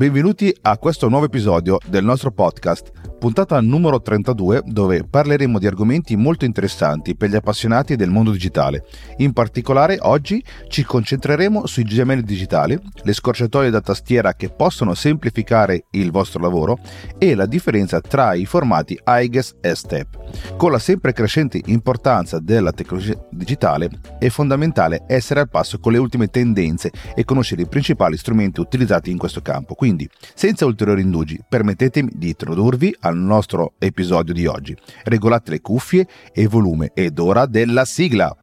Benvenuti a questo nuovo episodio del nostro podcast puntata numero 32 dove parleremo di argomenti molto interessanti per gli appassionati del mondo digitale. In particolare oggi ci concentreremo sui gemelli digitali, le scorciatoie da tastiera che possono semplificare il vostro lavoro e la differenza tra i formati IGES e STEP. Con la sempre crescente importanza della tecnologia digitale è fondamentale essere al passo con le ultime tendenze e conoscere i principali strumenti utilizzati in questo campo. Quindi, senza ulteriori indugi, permettetemi di introdurvi al nostro episodio di oggi. Regolate le cuffie e volume ed ora della sigla.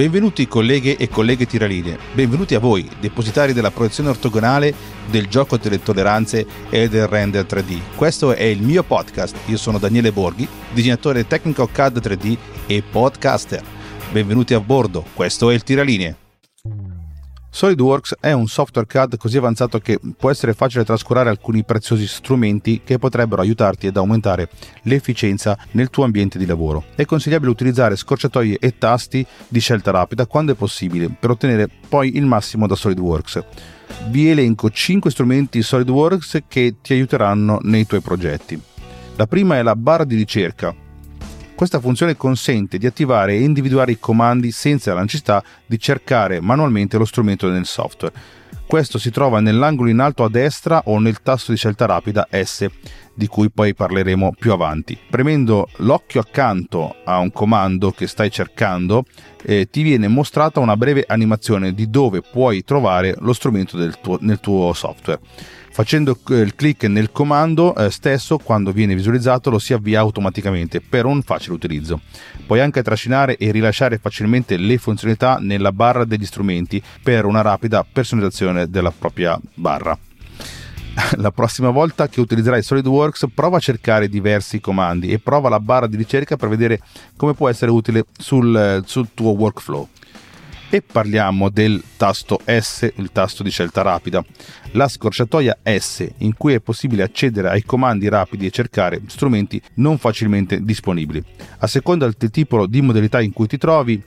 Benvenuti colleghe e colleghe tiraline, benvenuti a voi, depositari della proiezione ortogonale, del gioco delle tolleranze e del render 3D. Questo è il mio podcast, io sono Daniele Borghi, disegnatore tecnico CAD 3D e podcaster. Benvenuti a bordo, questo è il Tiralinee. SolidWorks è un software CAD così avanzato che può essere facile trascurare alcuni preziosi strumenti che potrebbero aiutarti ad aumentare l'efficienza nel tuo ambiente di lavoro. È consigliabile utilizzare scorciatoie e tasti di scelta rapida quando è possibile per ottenere poi il massimo da SolidWorks. Vi elenco 5 strumenti SolidWorks che ti aiuteranno nei tuoi progetti. La prima è la barra di ricerca, questa funzione consente di attivare e individuare i comandi senza la necessità di cercare manualmente lo strumento nel software. Questo si trova nell'angolo in alto a destra o nel tasto di scelta rapida S, di cui poi parleremo più avanti. Premendo l'occhio accanto a un comando che stai cercando, eh, ti viene mostrata una breve animazione di dove puoi trovare lo strumento tuo, nel tuo software. Facendo eh, il clic nel comando eh, stesso, quando viene visualizzato, lo si avvia automaticamente per un facile utilizzo. Puoi anche trascinare e rilasciare facilmente le funzionalità nella barra degli strumenti per una rapida personalizzazione della propria barra. La prossima volta che utilizzerai SolidWorks prova a cercare diversi comandi e prova la barra di ricerca per vedere come può essere utile sul, sul tuo workflow e parliamo del tasto S, il tasto di scelta rapida, la scorciatoia S in cui è possibile accedere ai comandi rapidi e cercare strumenti non facilmente disponibili. A seconda del tipo di modalità in cui ti trovi,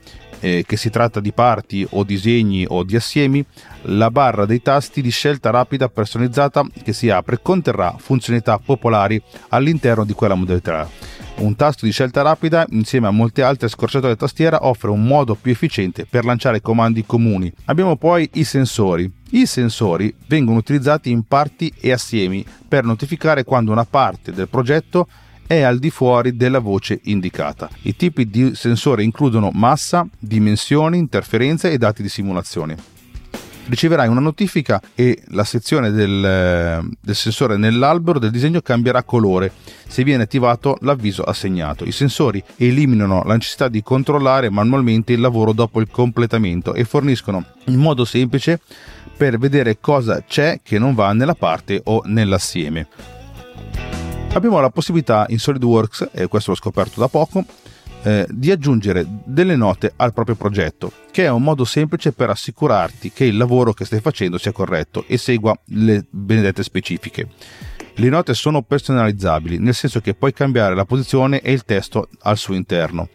eh, che si tratta di parti o disegni o di assiemi, la barra dei tasti di scelta rapida personalizzata che si apre conterrà funzionalità popolari all'interno di quella modalità un tasto di scelta rapida, insieme a molte altre scorciatoie tastiera, offre un modo più efficiente per lanciare comandi comuni. Abbiamo poi i sensori. I sensori vengono utilizzati in parti e assiemi per notificare quando una parte del progetto è al di fuori della voce indicata. I tipi di sensore includono massa, dimensioni, interferenze e dati di simulazione riceverai una notifica e la sezione del, eh, del, sensore nell'albero del disegno cambierà colore se viene attivato l'avviso assegnato. I sensori eliminano la necessità di controllare manualmente il lavoro dopo il completamento e forniscono un modo semplice per vedere cosa c'è che non va nella parte o nell'assieme. Abbiamo la possibilità in SolidWorks, e questo l'ho scoperto da poco, eh, di aggiungere delle note al proprio progetto, che è un modo semplice per assicurarti che il lavoro che stai facendo sia corretto e segua le benedette specifiche. Le note sono personalizzabili, nel senso che puoi cambiare la posizione e il testo al suo interno.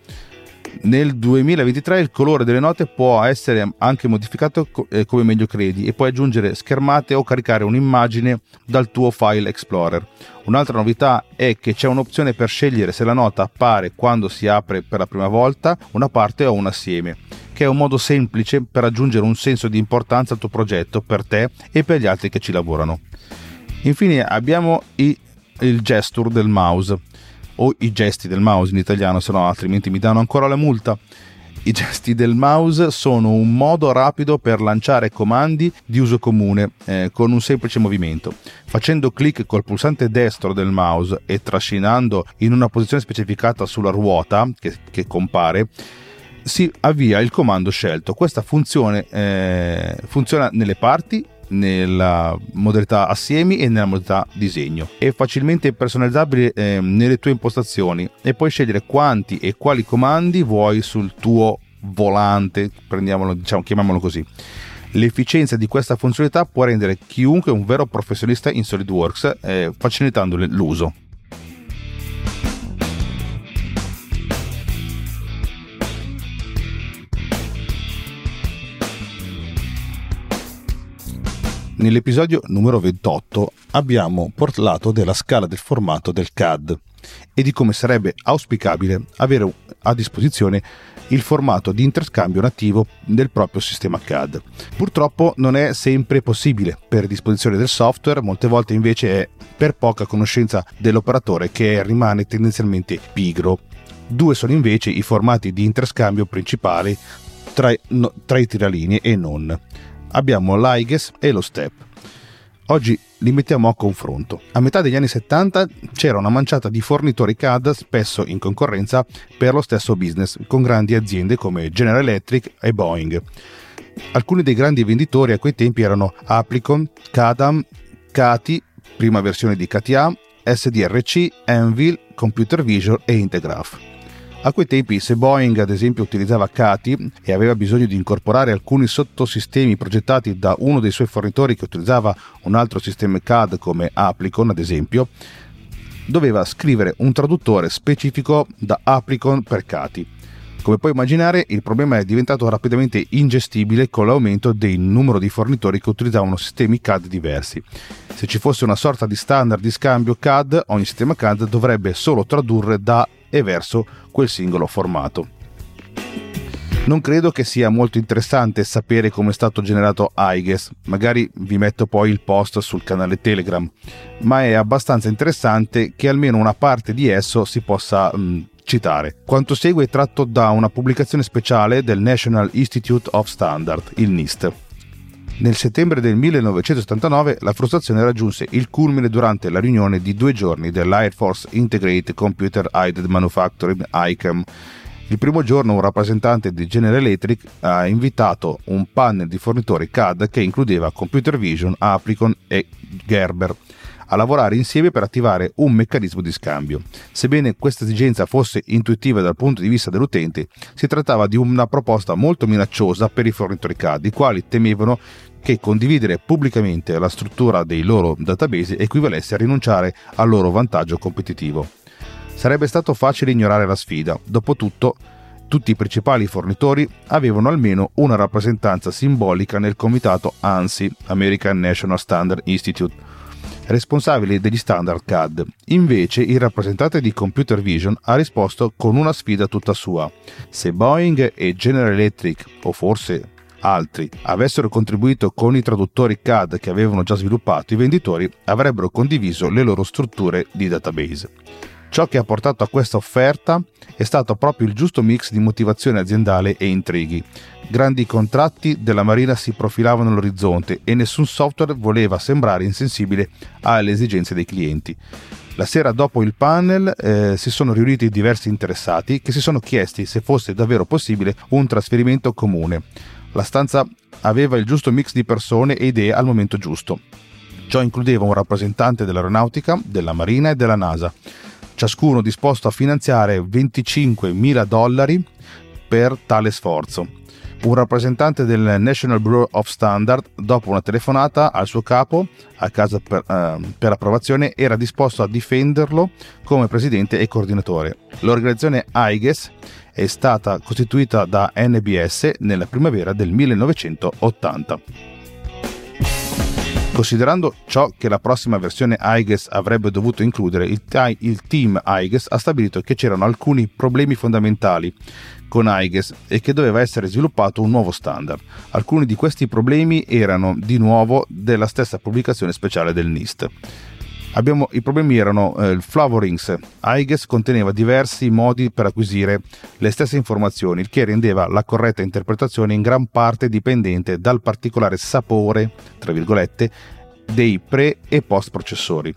Nel 2023 il colore delle note può essere anche modificato eh, come meglio credi e puoi aggiungere schermate o caricare un'immagine dal tuo file Explorer. Un'altra novità è che c'è un'opzione per scegliere se la nota appare quando si apre per la prima volta una parte o un assieme, che è un modo semplice per aggiungere un senso di importanza al tuo progetto per te e per gli altri che ci lavorano. Infine abbiamo i, il gesture del mouse o i gesti del mouse in italiano, se no altrimenti mi danno ancora la multa. I gesti del mouse sono un modo rapido per lanciare comandi di uso comune eh, con un semplice movimento. Facendo clic col pulsante destro del mouse e trascinando in una posizione specificata sulla ruota che, che compare, si avvia il comando scelto. Questa funzione eh, funziona nelle parti nella modalità assiemi e nella modalità disegno. È facilmente personalizzabile eh, nelle tue impostazioni e puoi scegliere quanti e quali comandi vuoi sul tuo volante, prendiamolo, diciamo, chiamiamolo così. L'efficienza di questa funzionalità può rendere chiunque un vero professionista in SolidWorks, eh, facilitandone l'uso. Nell'episodio numero 28 abbiamo parlato della scala del formato del CAD e di come sarebbe auspicabile avere a disposizione il formato di interscambio nativo del proprio sistema CAD. Purtroppo non è sempre possibile per disposizione del software, molte volte invece è per poca conoscenza dell'operatore che rimane tendenzialmente pigro. Due sono invece i formati di interscambio principali tra, no, tra i tiralinei e non abbiamo l'AIGES e lo STEP. Oggi li mettiamo a confronto. A metà degli anni 70 c'era una manciata di fornitori CAD spesso in concorrenza per lo stesso business con grandi aziende come General Electric e Boeing. Alcuni dei grandi venditori a quei tempi erano Applicon, Cadam, Cati, prima versione di CATIA, SDRC, Anvil, Computer Vision e Integraph. A quei tempi, se Boeing ad esempio utilizzava CATI e aveva bisogno di incorporare alcuni sottosistemi progettati da uno dei suoi fornitori che utilizzava un altro sistema CAD come Applicon ad esempio, doveva scrivere un traduttore specifico da Applicon per CATI. Come puoi immaginare, il problema è diventato rapidamente ingestibile con l'aumento del numero di fornitori che utilizzavano sistemi CAD diversi. Se ci fosse una sorta di standard di scambio CAD, ogni sistema CAD dovrebbe solo tradurre da e verso quel singolo formato. Non credo che sia molto interessante sapere come è stato generato IGES, magari vi metto poi il post sul canale Telegram, ma è abbastanza interessante che almeno una parte di esso si possa mh, citare. Quanto segue è tratto da una pubblicazione speciale del National Institute of Standard, il NIST. Nel settembre del 1979 la frustrazione raggiunse il culmine durante la riunione di due giorni dell'Air Force Integrated Computer Aided Manufacturing ICAM. Il primo giorno un rappresentante di General Electric ha invitato un panel di fornitori CAD che includeva Computer Vision, Applicon e Gerber a lavorare insieme per attivare un meccanismo di scambio. Sebbene questa esigenza fosse intuitiva dal punto di vista dell'utente, si trattava di una proposta molto minacciosa per i fornitori CAD, i quali temevano che condividere pubblicamente la struttura dei loro database equivalesse a rinunciare al loro vantaggio competitivo. Sarebbe stato facile ignorare la sfida, dopotutto tutti i principali fornitori avevano almeno una rappresentanza simbolica nel comitato ANSI, American National Standard Institute, responsabile degli standard CAD. Invece il rappresentante di Computer Vision ha risposto con una sfida tutta sua. Se Boeing e General Electric, o forse altri avessero contribuito con i traduttori CAD che avevano già sviluppato, i venditori avrebbero condiviso le loro strutture di database. Ciò che ha portato a questa offerta è stato proprio il giusto mix di motivazione aziendale e intrighi. Grandi contratti della Marina si profilavano all'orizzonte e nessun software voleva sembrare insensibile alle esigenze dei clienti. La sera dopo il panel eh, si sono riuniti diversi interessati che si sono chiesti se fosse davvero possibile un trasferimento comune. La stanza aveva il giusto mix di persone e idee al momento giusto. Ciò includeva un rappresentante dell'aeronautica, della Marina e della NASA, ciascuno disposto a finanziare 25.000 dollari per tale sforzo. Un rappresentante del National Bureau of Standard, dopo una telefonata al suo capo a casa per, uh, per approvazione, era disposto a difenderlo come presidente e coordinatore. L'organizzazione AIGES è stata costituita da NBS nella primavera del 1980. Considerando ciò che la prossima versione IGES avrebbe dovuto includere, il, il team IGES ha stabilito che c'erano alcuni problemi fondamentali con IGES e che doveva essere sviluppato un nuovo standard. Alcuni di questi problemi erano di nuovo della stessa pubblicazione speciale del NIST. Abbiamo, I problemi erano eh, il Flavorings. IGES conteneva diversi modi per acquisire le stesse informazioni, il che rendeva la corretta interpretazione in gran parte dipendente dal particolare sapore, tra virgolette, dei pre e post processori.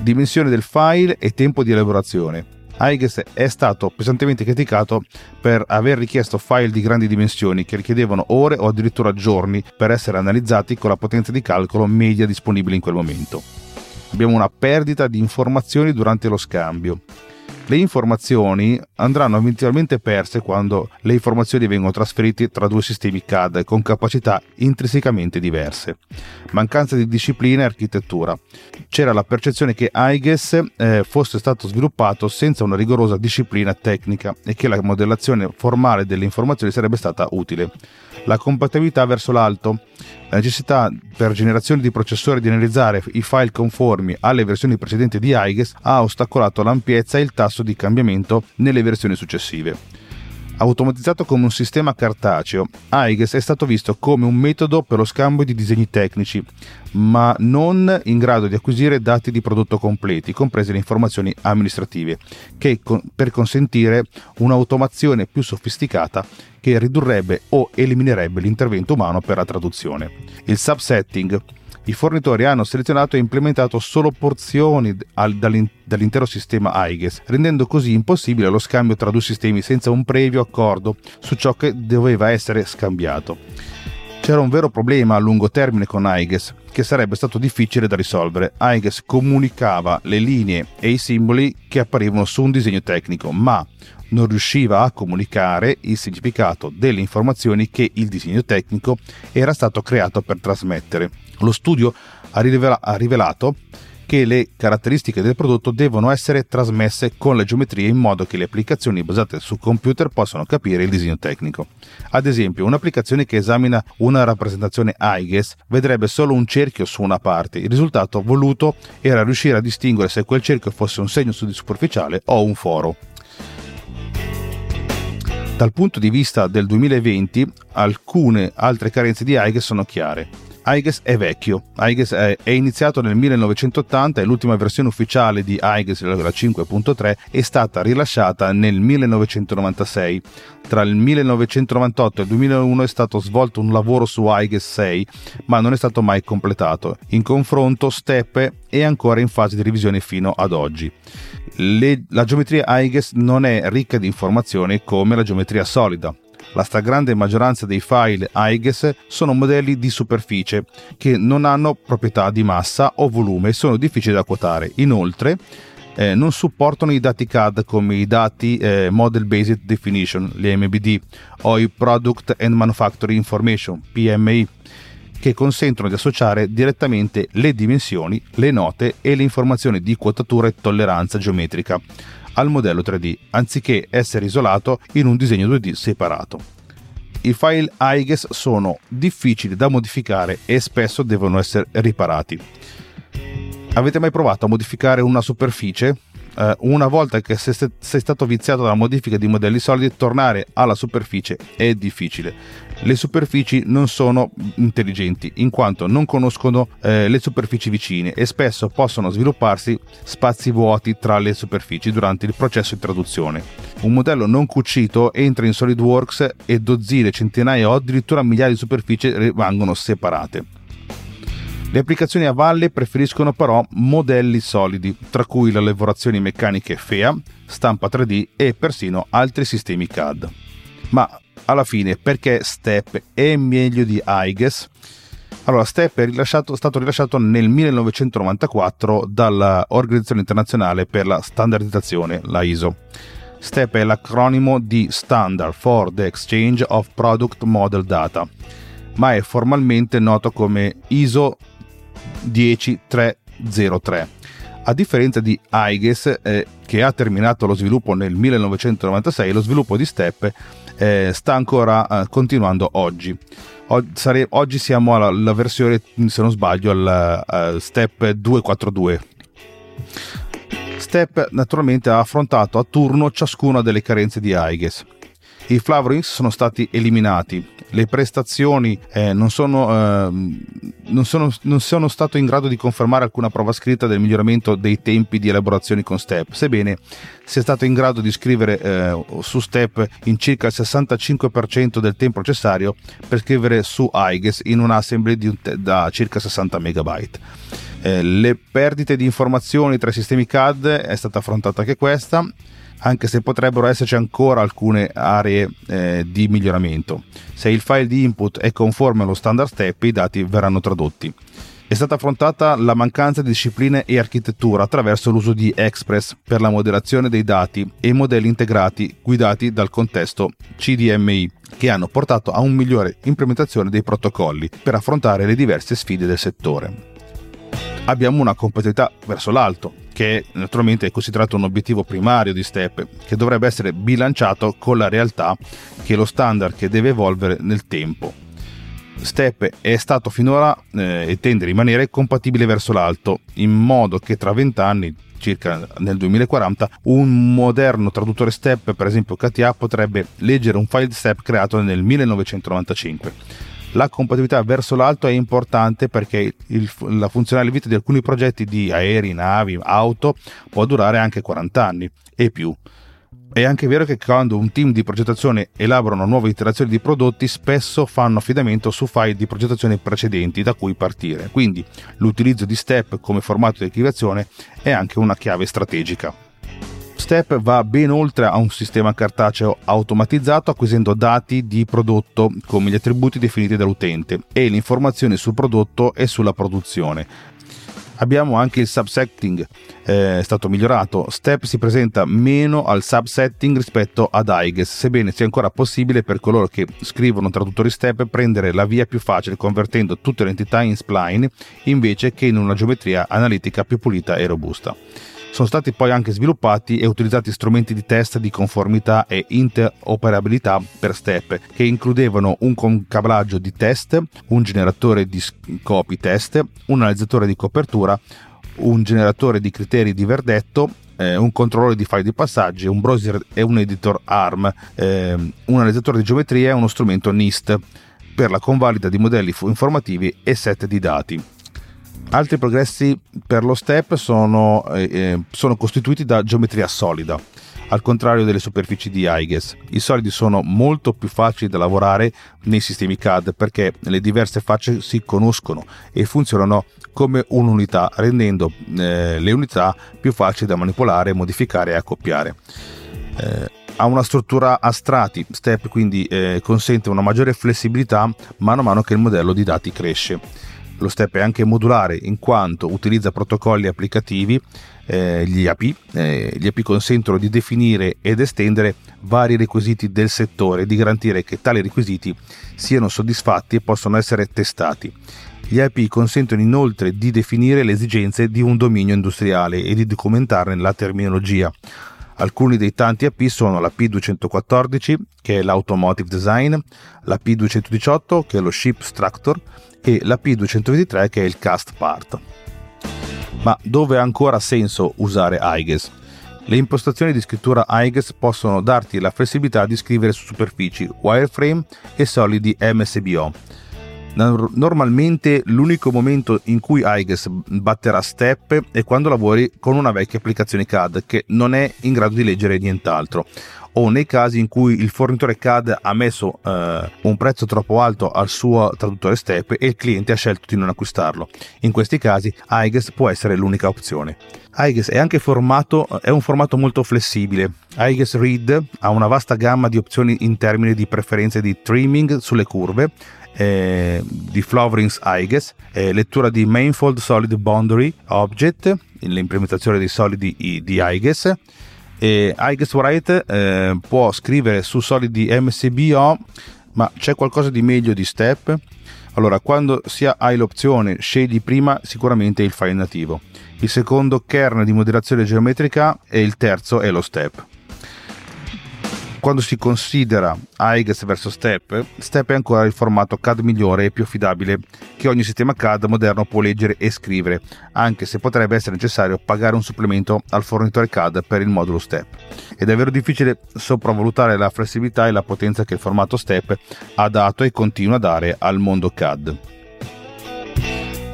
Dimensione del file e tempo di elaborazione. IGES è stato pesantemente criticato per aver richiesto file di grandi dimensioni che richiedevano ore o addirittura giorni per essere analizzati con la potenza di calcolo media disponibile in quel momento abbiamo una perdita di informazioni durante lo scambio. Le informazioni andranno eventualmente perse quando le informazioni vengono trasferite tra due sistemi CAD con capacità intrinsecamente diverse. Mancanza di disciplina e architettura. C'era la percezione che IGES eh, fosse stato sviluppato senza una rigorosa disciplina tecnica e che la modellazione formale delle informazioni sarebbe stata utile. La compatibilità verso l'alto. La necessità per generazioni di processori di analizzare i file conformi alle versioni precedenti di IGES ha ostacolato l'ampiezza e il tasso di cambiamento nelle versioni successive. Automatizzato come un sistema cartaceo, IGES è stato visto come un metodo per lo scambio di disegni tecnici, ma non in grado di acquisire dati di prodotto completi, comprese le informazioni amministrative, che per consentire un'automazione più sofisticata che ridurrebbe o eliminerebbe l'intervento umano per la traduzione. Il subsetting i fornitori hanno selezionato e implementato solo porzioni dall'intero sistema IGES, rendendo così impossibile lo scambio tra due sistemi senza un previo accordo su ciò che doveva essere scambiato. C'era un vero problema a lungo termine con IGES, che sarebbe stato difficile da risolvere. IGES comunicava le linee e i simboli che apparivano su un disegno tecnico, ma non riusciva a comunicare il significato delle informazioni che il disegno tecnico era stato creato per trasmettere. Lo studio ha, rivela- ha rivelato che le caratteristiche del prodotto devono essere trasmesse con le geometrie in modo che le applicazioni basate su computer possano capire il disegno tecnico. Ad esempio, un'applicazione che esamina una rappresentazione IGES vedrebbe solo un cerchio su una parte. Il risultato voluto era riuscire a distinguere se quel cerchio fosse un segno superficiale o un foro. Dal punto di vista del 2020, alcune altre carenze di IGES sono chiare. IGES è vecchio. IGES è, è, iniziato nel 1980 e l'ultima versione ufficiale di IGES, la 5.3, è stata rilasciata nel 1996. Tra il 1998 e il 2001 è stato svolto un lavoro su IGES 6, ma non è stato mai completato. In confronto, Step è ancora in fase di revisione fino ad oggi. Le, la geometria IGES non è ricca di informazioni come la geometria solida. La stragrande maggioranza dei file IGES sono modelli di superficie che non hanno proprietà di massa o volume e sono difficili da quotare. Inoltre, eh, non supportano i dati CAD come i dati eh, Model Based Definition, le MBD, o i Product and Manufacturing Information, PMI, che consentono di associare direttamente le dimensioni, le note e le informazioni di quotatura e tolleranza geometrica al modello 3D, anziché essere isolato in un disegno 2D separato. I file IGES sono difficili da modificare e spesso devono essere riparati. Avete mai provato a modificare una superficie? Uh, una volta che sei, sei stato viziato dalla modifica di modelli solidi, tornare alla superficie è difficile le superfici non sono intelligenti in quanto non conoscono eh, le superfici vicine e spesso possono svilupparsi spazi vuoti tra le superfici durante il processo di traduzione. Un modello non cucito entra in SolidWorks e dozzine, centinaia o addirittura migliaia di superfici rimangono separate. Le applicazioni a valle preferiscono però modelli solidi, tra cui le lavorazioni meccaniche FEA, stampa 3D e persino altri sistemi CAD. Ma alla fine perché Step è meglio di IGES? Allora, STEP è stato rilasciato nel 1994 dall'Organizzazione Internazionale per la Standardizzazione, la ISO. STEP è l'acronimo di Standard for the Exchange of Product Model Data, ma è formalmente noto come ISO 10303. A differenza di IGES, eh, che ha terminato lo sviluppo nel 1996, lo sviluppo di STEP eh, sta ancora eh, continuando oggi. O- sare- oggi siamo alla, alla, versione, se non sbaglio, al uh, step 242. Step naturalmente ha affrontato a turno ciascuna delle carenze di IGES. I flavorings sono stati eliminati, le prestazioni eh, non, sono, eh, non, sono, non, sono, stato in grado di confermare alcuna prova scritta del miglioramento dei tempi di elaborazione con Step, sebbene sia stato in grado di scrivere eh, su Step in circa il 65% del tempo necessario per scrivere su IGES in un assembly te- da circa 60 MB. Eh, le perdite di informazioni tra i sistemi CAD è stata affrontata anche questa anche se potrebbero esserci ancora alcune aree eh, di miglioramento. Se il file di input è conforme allo standard step, i dati verranno tradotti. È stata affrontata la mancanza di discipline e architettura attraverso l'uso di Express per la modellazione dei dati e modelli integrati guidati dal contesto CDMI, che hanno portato a un migliore implementazione dei protocolli per affrontare le diverse sfide del settore. Abbiamo una competitività verso l'alto, che naturalmente è considerato un obiettivo primario di STEP, che dovrebbe essere bilanciato con la realtà che è lo standard che deve evolvere nel tempo Step è stato finora eh, e tende a rimanere compatibile verso l'alto, in modo che tra 20 anni, circa nel 2040, un moderno traduttore Step, per esempio KTA, potrebbe leggere un file Step creato nel 1995. La compatibilità verso l'alto è importante perché il, la funzionale vita di alcuni progetti di aerei, navi, auto può durare anche 40 anni e più. È anche vero che quando un team di progettazione elaborano nuove iterazioni di prodotti, spesso fanno affidamento su file di progettazione precedenti da cui partire, quindi l'utilizzo di STEP come formato di archiviazione è anche una chiave strategica. Step va ben oltre a un sistema cartaceo automatizzato acquisendo dati di prodotto come gli attributi definiti dall'utente e le informazioni sul prodotto e sulla produzione, Abbiamo anche il subsetting, eh, è stato migliorato. Step si presenta meno al subsetting rispetto ad IGES, sebbene sia ancora possibile per coloro che scrivono traduttori Step prendere la via più facile convertendo tutte le entità in spline invece che in una geometria analitica più pulita e robusta. Sono stati poi anche sviluppati e utilizzati strumenti di test di conformità e interoperabilità per step, che includevano un concablaggio di test, un generatore di copy test, un analizzatore di copertura, un generatore di criteri di verdetto, eh, un controllore di file di passaggi, un browser e un editor ARM, eh, un analizzatore di geometria e uno strumento NIST per la convalida di modelli informativi e set di dati. Altri progressi per lo step sono, eh, eh, sono costituiti da geometria solida, al contrario delle superfici di IGES. I solidi sono molto più facili da lavorare nei sistemi CAD perché le diverse facce si conoscono e funzionano come un'unità, rendendo eh, le unità più facili da manipolare, modificare e accoppiare. Eh, ha una struttura a strati, step quindi eh, consente una maggiore flessibilità mano a mano che il modello di dati cresce lo step è anche modulare in quanto utilizza protocolli applicativi, eh, gli API. Eh, gli API consentono di definire ed estendere vari requisiti del settore e di garantire che tali requisiti siano soddisfatti e possano essere testati. Gli API consentono inoltre di definire le esigenze di un dominio industriale e di documentarne la terminologia. Alcuni dei tanti AP sono la P214, che è l'Automotive Design, la P218, che è lo Ship Structure, e la P223 che è il cast part. Ma dove ha ancora senso usare IGES? Le impostazioni di scrittura IGES possono darti la flessibilità di scrivere su superfici wireframe e solidi MSBO. Normalmente l'unico momento in cui IGES batterà step è quando lavori con una vecchia applicazione CAD che non è in grado di leggere nient'altro o nei casi in cui il fornitore CAD ha messo eh, un prezzo troppo alto al suo traduttore STEP e il cliente ha scelto di non acquistarlo. In questi casi IGES può essere l'unica opzione. IGES è anche formato, è un formato molto flessibile. IGES Read ha una vasta gamma di opzioni in termini di preferenze di trimming sulle curve, eh, di Floverings IGES, eh, lettura di Manifold Solid Boundary Object, l'implementazione dei solidi di IGES, e iGuess Write eh, può scrivere su solidi MSBO ma c'è qualcosa di meglio di Step? Allora, quando sia hai l'opzione scegli prima sicuramente il file nativo, il secondo kernel di modellazione geometrica e il terzo è lo Step quando si considera IGES verso STEP, STEP è ancora il formato CAD migliore e più affidabile che ogni sistema CAD moderno può leggere e scrivere, anche se potrebbe essere necessario pagare un supplemento al fornitore CAD per il modulo STEP. È davvero difficile sopravvalutare la flessibilità e la potenza che il formato STEP ha dato e continua a dare al mondo CAD.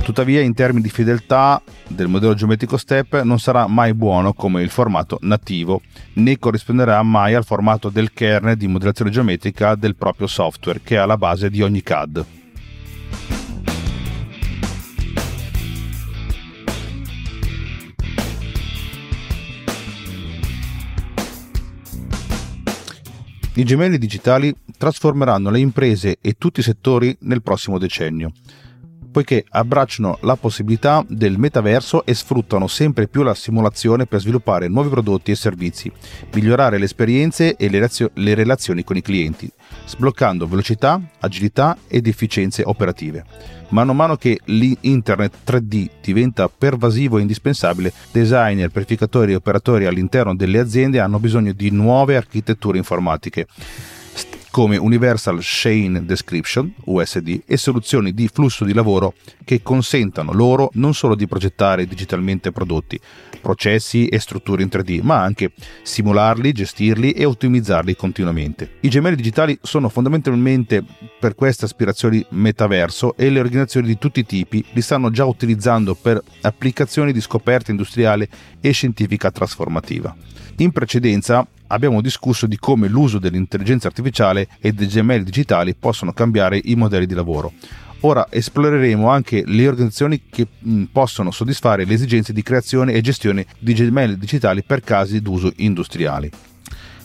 Tuttavia, in termini di fedeltà del modello geometrico step non sarà mai buono come il formato nativo, né corrisponderà mai al formato del kernel di modellazione geometrica del proprio software che è alla base di ogni CAD. I gemelli digitali trasformeranno le imprese e tutti i settori nel prossimo decennio poiché abbracciano la possibilità del metaverso e sfruttano sempre più la simulazione per sviluppare nuovi prodotti e servizi, migliorare le esperienze e le relazioni con i clienti, sbloccando velocità, agilità ed efficienze operative. Mano a mano che l'internet 3D diventa pervasivo e indispensabile, designer, verificatori e operatori all'interno delle aziende hanno bisogno di nuove architetture informatiche come Universal Chain Description, USD, e soluzioni di flusso di lavoro che consentano loro non solo di progettare digitalmente prodotti, processi e strutture in 3D, ma anche simularli, gestirli e ottimizzarli continuamente. I gemelli digitali sono fondamentalmente per queste aspirazioni metaverso e le organizzazioni di tutti i tipi li stanno già utilizzando per applicazioni di scoperta industriale e scientifica trasformativa. In precedenza abbiamo discusso di come l'uso dell'intelligenza artificiale e dei gemelli digitali possono cambiare i modelli di lavoro. Ora esploreremo anche le organizzazioni che mh, possono soddisfare le esigenze di creazione e gestione di gemelli digitali per casi d'uso industriali.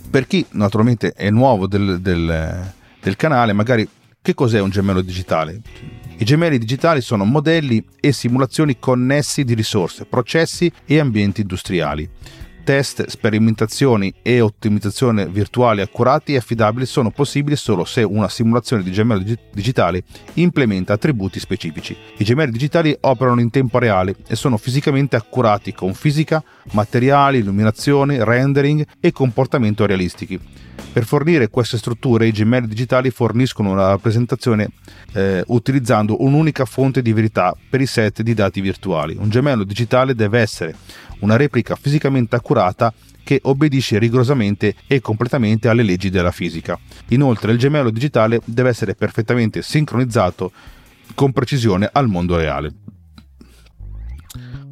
Per chi naturalmente è nuovo del, del, del canale, magari che cos'è un gemello digitale? I gemelli digitali sono modelli e simulazioni connessi di risorse, processi e ambienti industriali test, sperimentazioni e ottimizzazione virtuali accurati e affidabili sono possibili solo se una simulazione di gemello digitale implementa attributi specifici. I gemelli digitali operano in tempo reale e sono fisicamente accurati con fisica, materiali, illuminazione, rendering e comportamento realistici. Per fornire queste strutture i gemelli digitali forniscono una rappresentazione eh, utilizzando un'unica fonte di verità per i set di dati virtuali. Un gemello digitale deve essere una replica fisicamente accurata che obbedisce rigorosamente e completamente alle leggi della fisica. Inoltre il gemello digitale deve essere perfettamente sincronizzato con precisione al mondo reale.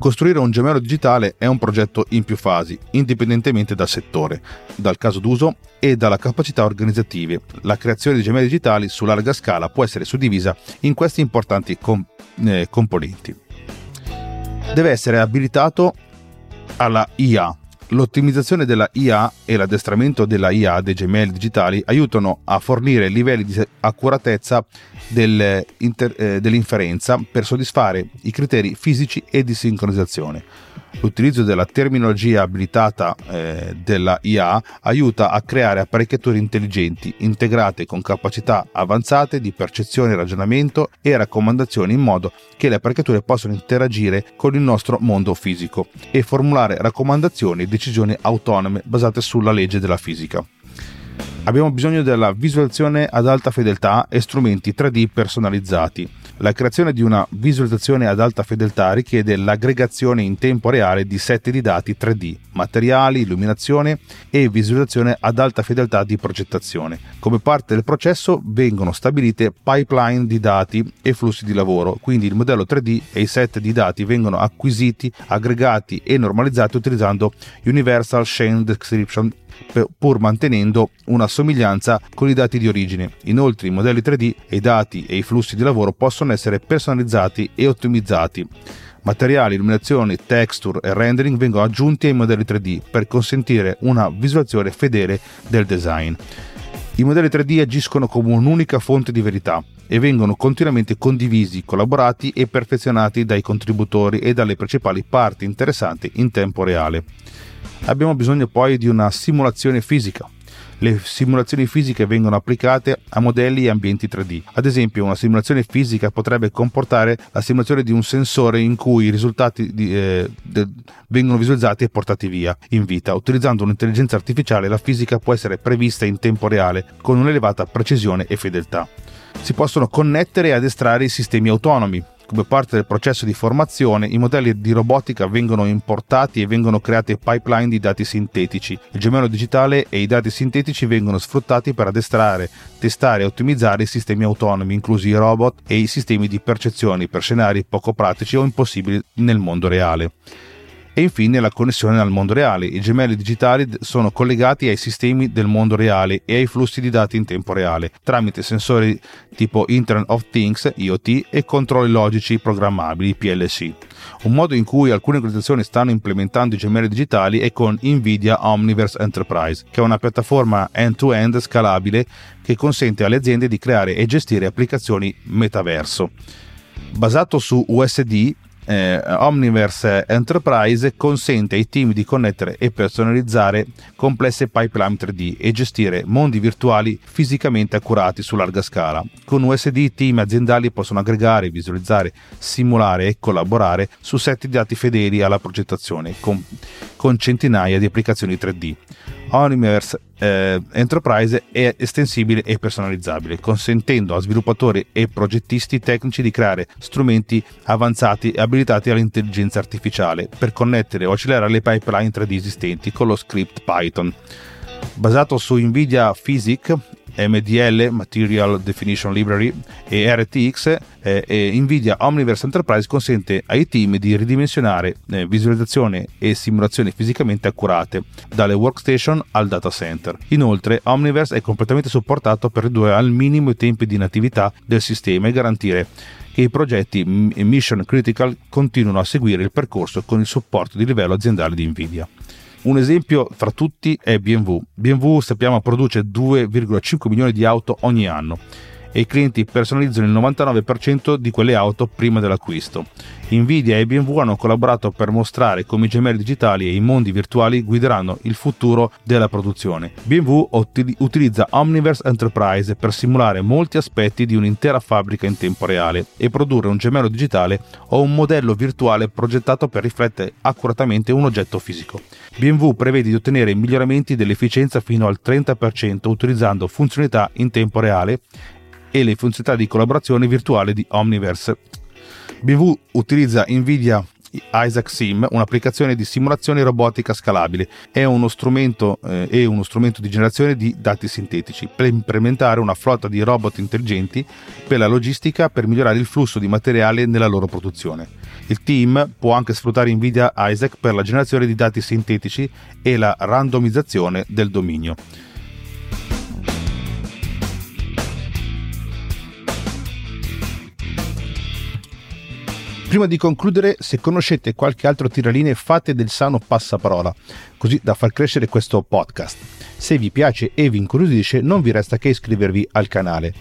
Costruire un gemello digitale è un progetto in più fasi, indipendentemente dal settore, dal caso d'uso e dalla capacità organizzative. La creazione di gemelli digitali su larga scala può essere suddivisa in questi importanti com- eh, componenti. Deve essere abilitato alla IA. L'ottimizzazione della IA e l'addestramento della IA dei gemelli digitali aiutano a fornire livelli di accuratezza eh, dell'inferenza per soddisfare i criteri fisici e di sincronizzazione. L'utilizzo della terminologia abilitata eh, della IA aiuta a creare apparecchiature intelligenti, integrate con capacità avanzate di percezione, ragionamento e raccomandazioni in modo che le apparecchiature possano interagire con il nostro mondo fisico e formulare raccomandazioni decisioni autonome basate sulla legge della fisica. Abbiamo bisogno della visualizzazione ad alta fedeltà e strumenti 3D personalizzati la creazione di una visualizzazione ad alta fedeltà richiede l'aggregazione in tempo reale di set di dati 3D, materiali, illuminazione e visualizzazione ad alta fedeltà di progettazione. Come parte del processo vengono stabilite pipeline di dati e flussi di lavoro, quindi il modello 3D e i set di dati vengono acquisiti, aggregati e normalizzati utilizzando Universal Chain Description pur mantenendo una somiglianza con i dati di origine. Inoltre i modelli 3D e i dati e i flussi di lavoro possono essere personalizzati e ottimizzati. Materiali, illuminazioni, texture e rendering vengono aggiunti ai modelli 3D per consentire una visualizzazione fedele del design. I modelli 3D agiscono come un'unica fonte di verità e vengono continuamente condivisi, collaborati e perfezionati dai contributori e dalle principali parti interessanti in tempo reale. Abbiamo bisogno poi di una simulazione fisica. Le simulazioni fisiche vengono applicate a modelli e ambienti 3D. Ad esempio, una simulazione fisica potrebbe comportare la simulazione di un sensore in cui i risultati di, eh, de, vengono visualizzati e portati via in vita. Utilizzando un'intelligenza artificiale, la fisica può essere prevista in tempo reale con un'elevata precisione e fedeltà. Si possono connettere e addestrare i sistemi autonomi, come parte del processo di formazione, i modelli di robotica vengono importati e vengono creati pipeline di dati sintetici. Il gemello digitale e i dati sintetici vengono sfruttati per addestrare, testare e ottimizzare i sistemi autonomi, inclusi i robot e i sistemi di percezione per scenari poco pratici o impossibili nel mondo reale e infine la connessione al mondo reale. I gemelli digitali sono collegati ai sistemi del mondo reale e ai flussi di dati in tempo reale tramite sensori tipo Internet of Things, IoT, e controlli logici programmabili, PLC. Un modo in cui alcune organizzazioni stanno implementando i gemelli digitali è con Nvidia Omniverse Enterprise, che è una piattaforma end-to-end scalabile che consente alle aziende di creare e gestire applicazioni metaverso. Basato su USD, eh, Omniverse Enterprise consente ai team di connettere e personalizzare complesse pipeline 3D e gestire mondi virtuali fisicamente accurati su larga scala. Con USD i team aziendali possono aggregare, visualizzare, simulare e collaborare su set di dati fedeli alla progettazione con, con centinaia di applicazioni 3D. Omniverse eh, Enterprise è estensibile e personalizzabile, consentendo a sviluppatori e progettisti tecnici di creare strumenti avanzati e abilitati all'intelligenza artificiale per connettere o accelerare le pipeline 3D esistenti con lo script Python. Basato su NVIDIA Physics MDL, Material Definition Library, e RTX, eh, NVIDIA Omniverse Enterprise consente ai team di ridimensionare eh, visualizzazione e simulazioni fisicamente accurate, dalle workstation al data center. Inoltre, Omniverse è completamente supportato per ridurre al minimo i tempi di natività del sistema e garantire che i progetti mission critical continuino a seguire il percorso con il supporto di livello aziendale di NVIDIA. Un esempio fra tutti è BMW. BMW sappiamo produce 2,5 milioni di auto ogni anno e i clienti personalizzano il 99% di quelle auto prima dell'acquisto. Nvidia e BMW hanno collaborato per mostrare come i gemelli digitali e i mondi virtuali guideranno il futuro della produzione. BMW utilizza Omniverse Enterprise per simulare molti aspetti di un'intera fabbrica in tempo reale e produrre un gemello digitale o un modello virtuale progettato per riflettere accuratamente un oggetto fisico. BMW prevede di ottenere miglioramenti dell'efficienza fino al 30% utilizzando funzionalità in tempo reale e le funzionalità di collaborazione virtuale di Omniverse. BMW utilizza Nvidia Isaac Sim, un'applicazione di simulazione robotica scalabile. È uno strumento, eh, è uno strumento di generazione di dati sintetici per implementare una flotta di robot intelligenti per la logistica per migliorare il flusso di materiale nella loro produzione. Il team può anche sfruttare Nvidia Isaac per la generazione di dati sintetici e la randomizzazione del dominio. Prima di concludere, se conoscete qualche altro tiraline, fate del sano passaparola, così da far crescere questo podcast. Se vi piace e vi incuriosisce, non vi resta che iscrivervi al canale.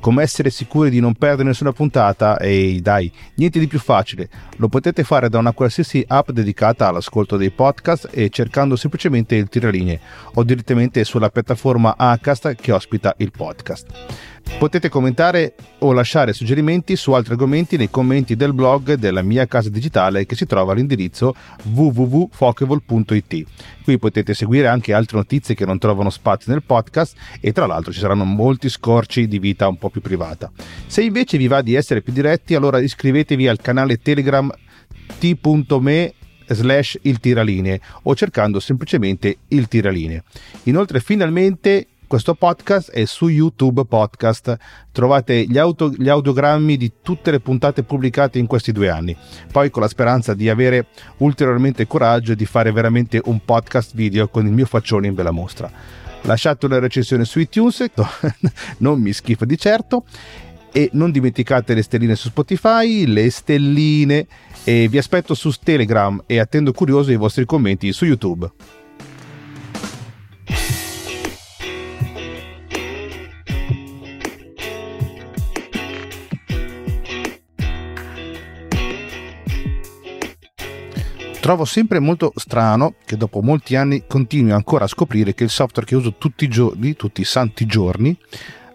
Come essere sicuri di non perdere nessuna puntata? Ehi, dai, niente di più facile. Lo potete fare da una qualsiasi app dedicata all'ascolto dei podcast e cercando semplicemente il tiraline o direttamente sulla piattaforma Acast che ospita il podcast. Potete commentare o lasciare suggerimenti su altri argomenti nei commenti del blog della mia casa digitale che si trova all'indirizzo www.fokevol.it. Qui potete seguire anche altre notizie che non trovano spazio nel podcast e tra l'altro ci saranno molti scorci di vita un po' più privata. Se invece vi va di essere più diretti, allora iscrivetevi al canale Telegram t.me slash il tiraline o cercando semplicemente il tiraline. Inoltre finalmente questo podcast è su YouTube Podcast. Trovate gli, auto, gli, audiogrammi di tutte le puntate pubblicate in questi due anni. Poi con la speranza di avere ulteriormente coraggio e di fare veramente un podcast video con il mio faccione in bella mostra. Lasciate una recensione su iTunes, non mi schifo di certo. E non dimenticate le stelline su Spotify, le stelline. E vi aspetto su Telegram e attendo curioso i vostri commenti su YouTube. Trovo sempre molto strano che dopo molti anni continui ancora a scoprire che il software che uso tutti i giorni, tutti i santi giorni,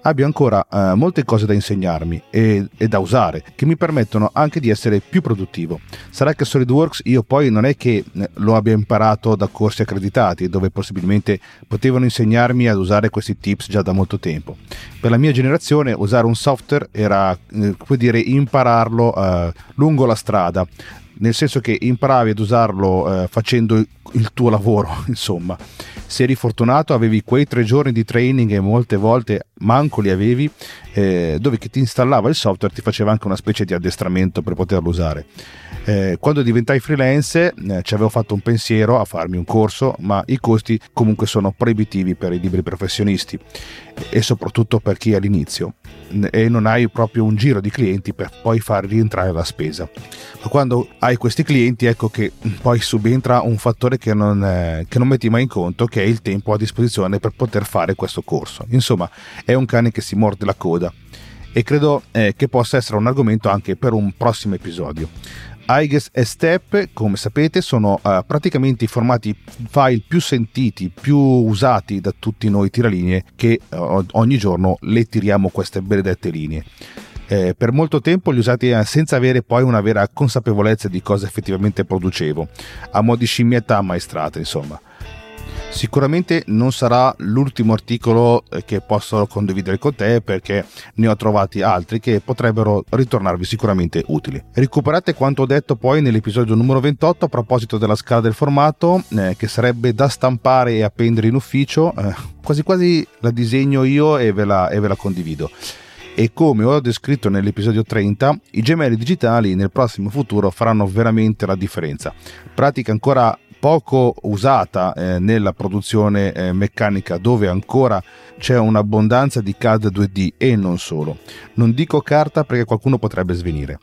abbia ancora eh, molte cose da insegnarmi e, e, da usare che mi permettono anche di essere più produttivo. Sarà che SolidWorks io poi non è che eh, lo abbia imparato da corsi accreditati dove possibilmente potevano insegnarmi ad usare questi tips già da molto tempo. Per la mia generazione usare un software era eh, come dire impararlo eh, lungo la strada nel senso che imparavi ad usarlo eh, facendo il tuo lavoro, insomma. Se eri fortunato avevi quei tre giorni di training e molte volte manco li avevi, eh, dove chi ti installava il software ti faceva anche una specie di addestramento per poterlo usare. Eh, quando diventai freelance eh, ci avevo fatto un pensiero a farmi un corso, ma i costi comunque sono proibitivi per i libri professionisti e soprattutto per chi è all'inizio e non hai proprio un giro di clienti per poi far rientrare la spesa. Ma quando hai questi clienti ecco che poi subentra un fattore che non, eh, che non metti mai in conto che è il tempo a disposizione per poter fare questo corso. Insomma è un cane che si morde la coda e credo eh, che possa essere un argomento anche per un prossimo episodio. iGuess e Step, come sapete, sono uh, praticamente i formati file più sentiti, più usati da tutti noi tiralinee che uh, ogni giorno le tiriamo queste benedette linee. Eh, per molto tempo li usati eh, senza avere poi una vera consapevolezza di cosa effettivamente producevo, a mo' di scimmietta ammaestrata, insomma. Sicuramente non sarà l'ultimo articolo eh, che posso condividere con te perché ne ho trovati altri che potrebbero ritornarvi sicuramente utili. Recuperate quanto ho detto poi nell'episodio numero 28 a proposito della scala del formato eh, che sarebbe da stampare e appendere in ufficio, eh, quasi quasi la disegno io e ve la, e ve la condivido e come ho descritto nell'episodio 30, i gemelli digitali nel prossimo futuro faranno veramente la differenza. Pratica ancora poco usata eh, nella produzione eh, meccanica dove ancora c'è un'abbondanza di CAD 2D e non solo. Non dico carta perché qualcuno potrebbe svenire.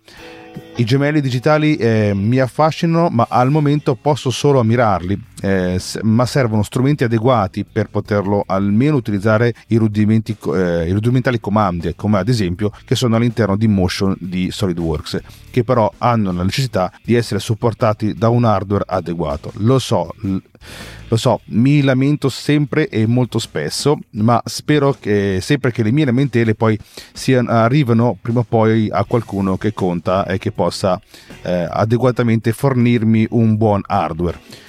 I gemelli digitali eh, mi affascinano, ma al momento posso solo ammirarli, eh, ma servono strumenti adeguati per poterlo almeno utilizzare i, rudimenti, eh, i rudimentali comandi, come ad esempio che sono all'interno di Motion di SolidWorks, che però hanno la necessità di essere supportati da un hardware adeguato. Lo so, lo so, mi lamento sempre e molto spesso, ma spero che sempre che le mie lamentele poi siano, arrivano prima o poi a qualcuno che conta e che possa eh, adeguatamente fornirmi un buon hardware.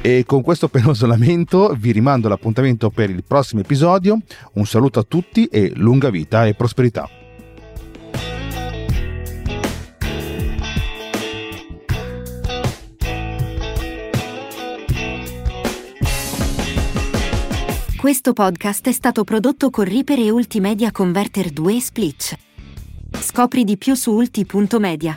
E con questo penoso lamento vi rimando l'appuntamento per il prossimo episodio. Un saluto a tutti e lunga vita e prosperità. Questo podcast è stato prodotto con Reaper e Ultimedia Converter 2 Splitch. Scopri di più su ulti.media.